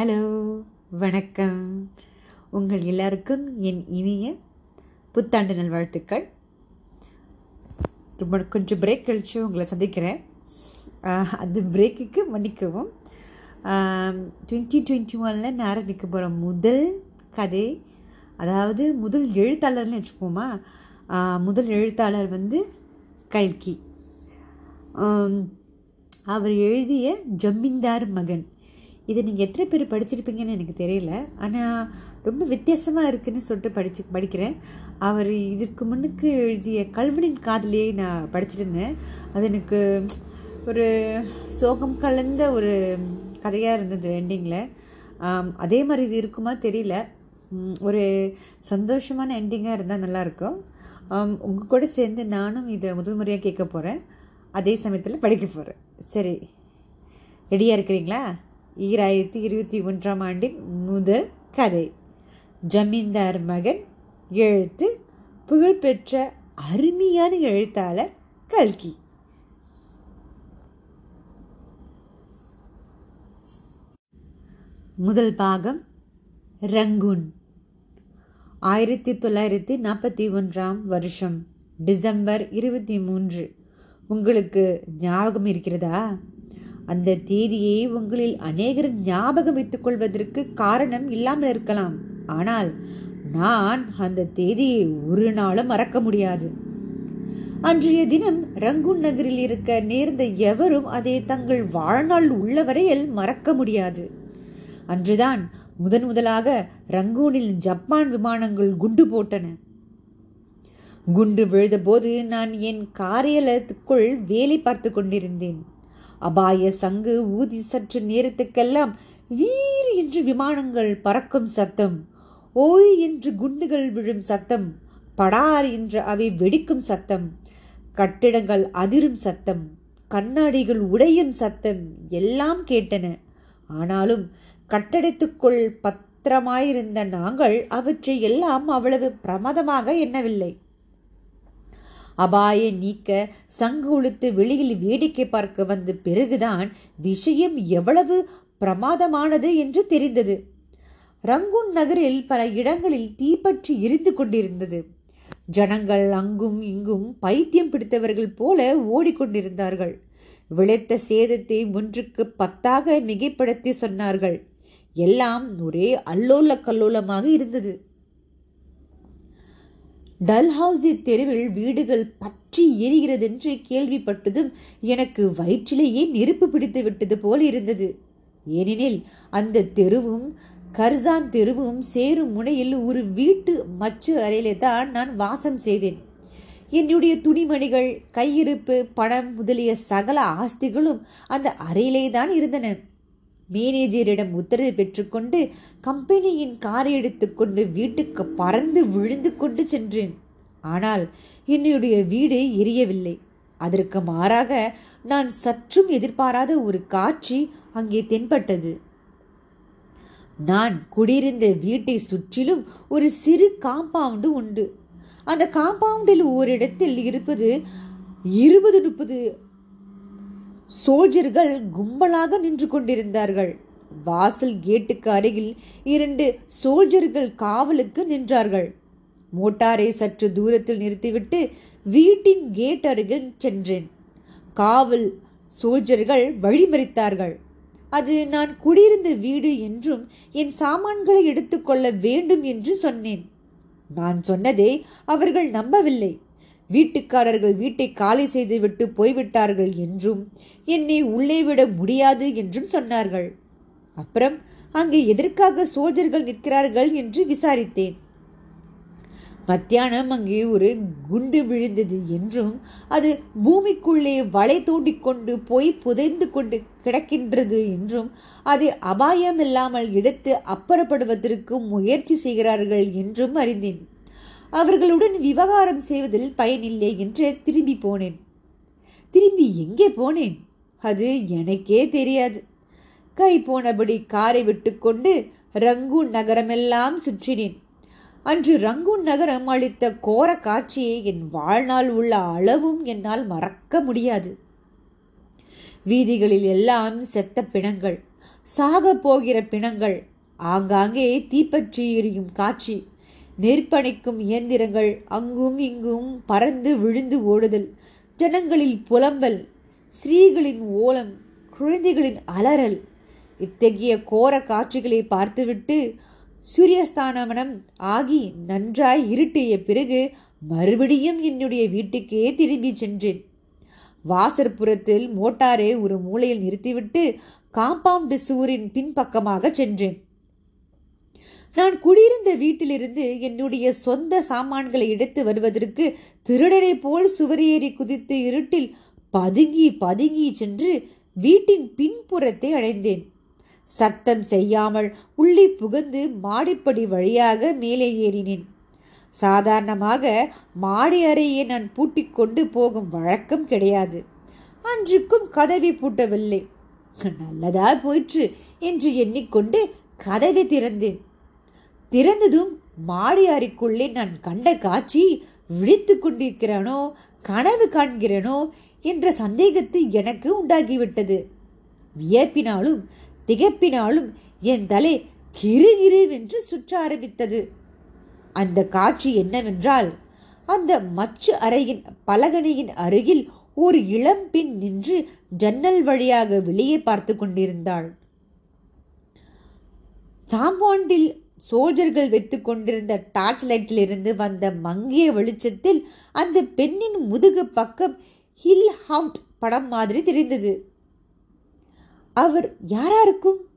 Hello வணக்கம். உங்கள் எல்லாருக்கும் என் இனிய புத்தாண்டு நல்வாழ்த்துக்கள். ரொம்ப கொஞ்சம் பிரேக் கழித்து உங்களை சந்திக்கிறேன். அந்த பிரேக்குக்கு மன்னிக்கவும். டுவெண்ட்டி டுவெண்ட்டி ஒனில் நான் ஆரம்பிக்க போகிற முதல் கதை அதாவது முதல் எழுத்தாளர்னு வச்சுக்கோமா முதல் எழுத்தாளர் வந்து கல்கி. அவர் எழுதிய ஜமீன்தார் மகன். இதை நீங்கள் எத்தனை பேர் படிச்சிருப்பீங்கன்னு எனக்கு தெரியல. ஆனால் ரொம்ப வித்தியாசமாக இருக்குதுன்னு சொல்லிட்டு படிச்சு படிக்கிறேன். அவர் இதற்கு முன்னுக்கு எழுதிய கல்வனின் காதலியை நான் படிச்சிருந்தேன். அது எனக்கு ஒரு சோகம் கலந்த ஒரு கதையாக இருந்தது எண்டிங்கில் அதே மாதிரி இது இருக்குமா தெரியல. ஒரு சந்தோஷமான எண்டிங்காக இருந்தால் நல்லாயிருக்கும். உங்கள் கூட சேர்ந்து நானும் இதை முதல் முறையாக கேட்க போகிறேன் அதே சமயத்தில் படிக்க போகிறேன் சரி. ரெடியாக இருக்கிறீங்களா? ஈராயிரத்தி இருபத்தி ஒன்றாம் ஆண்டின் முதல் கதை. ஜமீன்தார் மகன் எழுத்து புகழ்பெற்ற அருமையான எழுத்தாளர் கல்கி. முதல் பாகம் ரங்கூன். ஆயிரத்தி தொள்ளாயிரத்தி நாற்பத்தி ஒன்றாம் வருஷம் டிசம்பர் இருபத்தி மூன்று. உங்களுக்கு ஞாபகம் இருக்கிறதா? அந்த தேதியை உங்களில் அநேகர் ஞாபகம் வைத்துக் கொள்வதற்கு காரணம் இல்லாமல் இருக்கலாம். ஆனால் நான் அந்த தேதியை ஒரு நாளும் மறக்க முடியாது. அன்றைய தினம் ரங்கூன் நகரில் இருக்க நேர்ந்த எவரும் அதை தங்கள் வாழ்நாள் உள்ளவரையில் மறக்க முடியாது. அன்றுதான் முதன் முதலாக ரங்கூனில் ஜப்பான் விமானங்கள் குண்டு போட்டன. குண்டு விழுந்தபோது நான் என் காரியலயத்துக்குள் வேலை பார்த்து கொண்டிருந்தேன். அபாய சங்கு ஊதி சற்று நேரத்துக்கெல்லாம் வீர் என்று விமானங்கள் பறக்கும் சத்தம் ஓய் என்று குண்டுகள் விழும் சத்தம் படார் என்று அவை வெடிக்கும் சத்தம் கட்டிடங்கள் அதிரும் சத்தம் கண்ணாடிகள் உடையும் சத்தம் எல்லாம் கேட்டன. ஆனாலும் கட்டடத்துக்குள் பத்திரமாயிருந்த நாங்கள் அவற்றை எல்லாம் அவ்வளவு பிரமாதமாக எண்ணவில்லை. அபாய நீக்க சங்கு உளுத்து வெளியில் வேடிக்கை பார்க்க வந்த பிறகுதான் விஷயம் எவ்வளவு பிரமாதமானது என்று தெரிந்தது. ரங்கூன் நகரில் பல இடங்களில் தீப்பற்றி எரிந்து கொண்டிருந்தது. ஜனங்கள் அங்கும் இங்கும் பைத்தியம் பிடித்தவர்கள் போல ஓடிக்கொண்டிருந்தார்கள் விளைத்த சேதத்தை ஒன்றுக்கு பத்தாக மிகைப்படுத்தி சொன்னார்கள். எல்லாம் ஒரே அல்லோல கல்லோலமாக இருந்தது. டல்ஹவுசி தெருவில் வீடுகள் பற்றி எரிகிறதென்று கேள்விப்பட்டதும் எனக்கு வயிற்றிலேயே நெருப்பு பிடித்து விட்டது போல் இருந்தது. ஏனெனில் அந்த தெருவும் கர்சான் தெருவும் சேரும் முனையில் ஒரு வீட்டு மச்சு அறையிலே தான் நான் வாசம் செய்தேன். என்னுடைய துணிமணிகள் கையிருப்பு பணம் முதலிய சகல ஆஸ்திகளும் அந்த அறையிலே தான் இருந்தன. மேனேஜரிடம் உத்தரவு பெற்றுக்கொண்டு கம்பெனியின் காரை எடுத்துக்கொண்டு வீட்டுக்கு பறந்து விழுந்து கொண்டு சென்றேன். ஆனால் என்னுடைய வீடு எரியவில்லை. அதற்கு மாறாக நான் சற்றும் எதிர்பாராத ஒரு காட்சி அங்கே தென்பட்டது. நான் குடியிருந்த வீட்டை சுற்றிலும் ஒரு சிறு காம்பவுண்டு உண்டு. அந்த காம்பவுண்டில் ஓரிடத்தில் இருப்பது இருபது முப்பது சோல்ஜர்கள் கும்பலாக நின்று கொண்டிருந்தார்கள். வாசல் கேட்டுக்கு அருகில் இரண்டு சோல்ஜர்கள் காவலுக்கு நின்றார்கள். மோட்டாரை சற்று தூரத்தில் நிறுத்திவிட்டு வீட்டின் கேட் அருகில் சென்றேன். காவல் சோல்ஜர்கள் வழிமறித்தார்கள். அது நான் குடியிருந்த வீடு என்றும் என் சாமான்களை எடுத்துக்கொள்ள வேண்டும் என்று சொன்னேன். நான் சொன்னதை அவர்கள் நம்பவில்லை. வீட்டுக்காரர்கள் வீட்டை காலி செய்துவிட்டு போய்விட்டார்கள் என்றும் என்னை உள்ளே விட முடியாது என்றும் சொன்னார்கள். அப்புறம் அங்கே எதற்காக சோல்ஜர்கள் நிற்கிறார்கள் என்று விசாரித்தேன். மத்தியானம் அங்கே ஒரு குண்டு விழுந்தது என்றும் அது பூமிக்குள்ளே வலை தோண்டிக்கொண்டு போய் புதைந்து கொண்டு கிடக்கின்றது என்றும் அது அபாயமில்லாமல் எடுத்து அப்புறப்படுவதற்கு முயற்சி செய்கிறார்கள் என்றும் அறிந்தேன். அவர்களுடன் விவகாரம் செய்வதில் பயனில்லை என்று திரும்பி போனேன். திரும்பி எங்கே போனேன்? அது எனக்கே தெரியாது. கை போனபடி காரை விட்டுக்கொண்டு ரங்கூன் நகரமெல்லாம் சுற்றினேன். அன்று ரங்கூன் நகரம் அளித்த கோர காட்சியை என் வாழ்நாள் உள்ள அளவும் என்னால் மறக்க முடியாது. வீதிகளில் எல்லாம் செத்த பிணங்கள் சாக போகிற பிணங்கள் ஆங்காங்கே தீப்பற்றி எரியும் காட்சி நெருப்பணைக்கும் இயந்திரங்கள் அங்கும் இங்கும் பறந்து விழுந்து ஓடுதல். ஜனங்களில் புலம்பல் ஸ்ரீகளின் ஓலம் குழந்தைகளின் அலறல். இத்தகைய கோர காட்சிகளை பார்த்துவிட்டு சூரியஸ்தானமனம் ஆகி நன்றாய் இருட்டிய பிறகு மறுபடியும் என்னுடைய வீட்டுக்கே திரும்பி சென்றேன். வாசற்புறத்தில் மோட்டாரை ஒரு மூலையில் நிறுத்திவிட்டு காம்பவுண்டு சுவரின் பின்பக்கமாக சென்றேன். நான் குடியிருந்த வீட்டிலிருந்து என்னுடைய சொந்த சாமான்களை எடுத்து வருவதற்கு திருடனை போல் சுவரேறி குதித்து இருட்டில் பதுங்கி பதுங்கி சென்று வீட்டின் பின்புறத்தை அடைந்தேன். சத்தம் செய்யாமல் உள்ளே புகுந்து மாடிப்படி வழியாக மேலே ஏறினேன். சாதாரணமாக மாடி அறையை நான் பூட்டிக்கொண்டு போகும் வழக்கம் கிடையாது. அன்றுக்கும் கதவை பூட்டவில்லை. நல்லதா போயிற்று என்று எண்ணிக்கொண்டு கதவை திறந்தேன். திறந்ததும் மாடி அறைக்குள்ளே நான் கண்ட காட்சி விழித்து கொண்டிருக்கிறானோ கனவு காண்கிறனோ என்ற சந்தேகத்தை எனக்கு உண்டாகிவிட்டது. வியப்பினாலும் திகப்பினாலும் என் தலை கிருகிருவென்று சுற்ற ஆரம்பித்தது. அந்த காட்சி என்னவென்றால் அந்த மச்சு அறையின் பலகனையின் அருகில் ஒரு இளம்பெண் நின்று ஜன்னல் வழியாக வெளியே பார்த்து கொண்டிருந்தாள். சாம்பாண்டில் சோல்ஜர்கள் வைத்து கொண்டிருந்த டார்ச் லைட்டிலிருந்து வந்த மங்கிய வெளிச்சத்தில் அந்த பெண்ணின் முதுகு பக்கம் ஹில் ஹவுட் படம் மாதிரி தெரிந்தது. அவர் யாரா இருக்கும்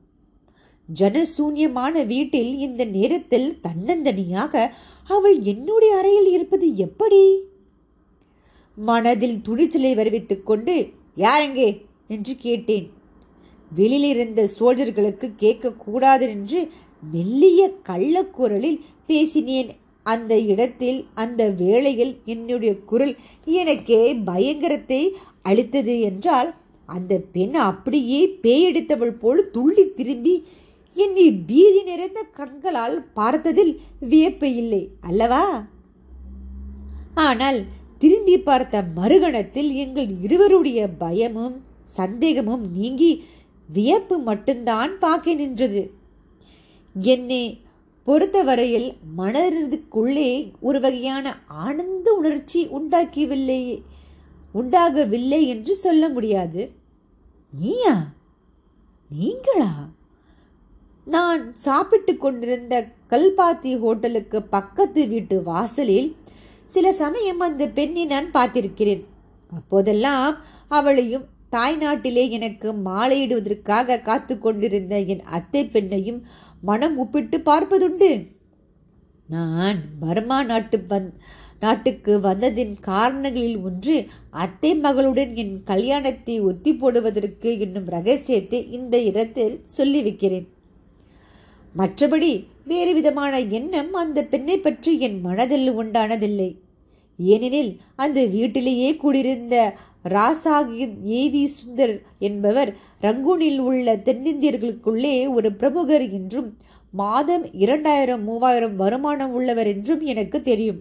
ஜனசூன்யமான வீட்டில் இந்த நேரத்தில் தன்னந்தனியாக அவள் என்னுடைய அறையில் இருப்பது எப்படி? மனதில் துணிச்சலை வருவித்துக் கொண்டு யாரெங்கே? என்று கேட்டேன். வெளியிலிருந்த சோல்ஜர்களுக்கு கேட்கக்கூடாது என்று மெல்லிய கள்ளக்குரலில் பேசினேன். அந்த இடத்தில் அந்த வேளையில் என்னுடைய குரல் எனக்கே பயங்கரத்தை அளித்தது என்றால் அந்த பெண் அப்படியே பேயெடுத்தவள் போல் துள்ளி திரும்பி என்னை பீதி நிறைந்த கண்களால் பார்த்ததில் வியப்பு இல்லை அல்லவா? ஆனால் திரும்பி பார்த்த மறுகணத்தில் எங்கள் இருவருடைய பயமும் சந்தேகமும் நீங்கி வியப்பு மட்டும்தான் பார்க்க நின்றது. என்னை பொறுத்தவரையில் மனதிற்குள்ளே ஒரு வகையான ஆனந்த உணர்ச்சி உண்டாக்கியவில்லை உண்டாகவில்லை என்று சொல்ல முடியாது. நீயா? நீங்களா? நான் சாப்பிட்டு கொண்டிருந்த கல்பாத்தி ஹோட்டலுக்கு பக்கத்து வீட்டு வாசலில் சில சமயம் அந்த பெண்ணை நான் பார்த்திருக்கிறேன். அப்போதெல்லாம் அவளையும் தாய்நாட்டிலே எனக்கு மாலையிடுவதற்காக காத்து கொண்டிருந்த என் அத்தை பெண்ணையும் மனம் ஒப்பிட்டு பார்ப்பதுண்டு. நான் பர்மா நாட்டு வந் நாட்டுக்கு வந்ததின் காரணங்களில் ஒன்று அத்தை மகளுடன் என் கல்யாணத்தை ஒத்தி போடுவதற்கு என்னும் ரகசியத்தை இந்த இடத்தில் சொல்லி வைக்கிறேன் மற்றபடி வேறு விதமான எண்ணம் அந்த பெண்ணை பற்றி என் மனதில் உண்டானதில்லை. ஏனெனில் அந்த வீட்டிலேயே கூடியிருந்த ராசாகி ஏவி சுந்தர் என்பவர் ரங்கூனில் உள்ள தென்னிந்தியர்களுக்குள்ளே ஒரு பிரமுகர் என்றும் மாதம் இரண்டாயிரம் மூவாயிரம் வருமானம் உள்ளவர் என்றும் எனக்கு தெரியும்.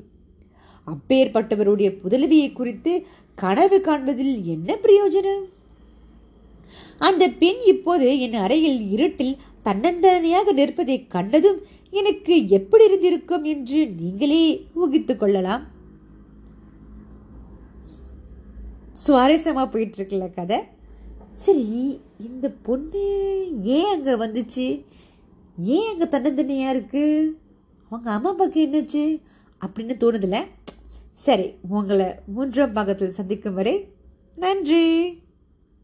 அப்பேற்பட்டவருடைய புதல்வியை குறித்து கனவு காண்பதில் என்ன பிரயோஜனம்? அந்த பெண் இப்போது என் அறையில் இருட்டில் தன்னந்தனியாக நிற்பதை கண்டதும் எனக்கு எப்படி இருந்திருக்கும் என்று நீங்களே ஊகித்து கொள்ளலாம். சுவாரஸ்யமாக போயிட்டுருக்குல்ல கதை? சரி இந்த பொண்ணு ஏன் அங்கே வந்துச்சு? ஏன் அங்கே தன்னந்தனியாக இருக்குது அவங்க அம்மா அப்பாவுக்கு என்னாச்சு? அப்படின்னு தோணுதில்ல? சரி உங்களை மூன்றாம் பாகத்தில் சந்திக்கும் வரை நன்றி.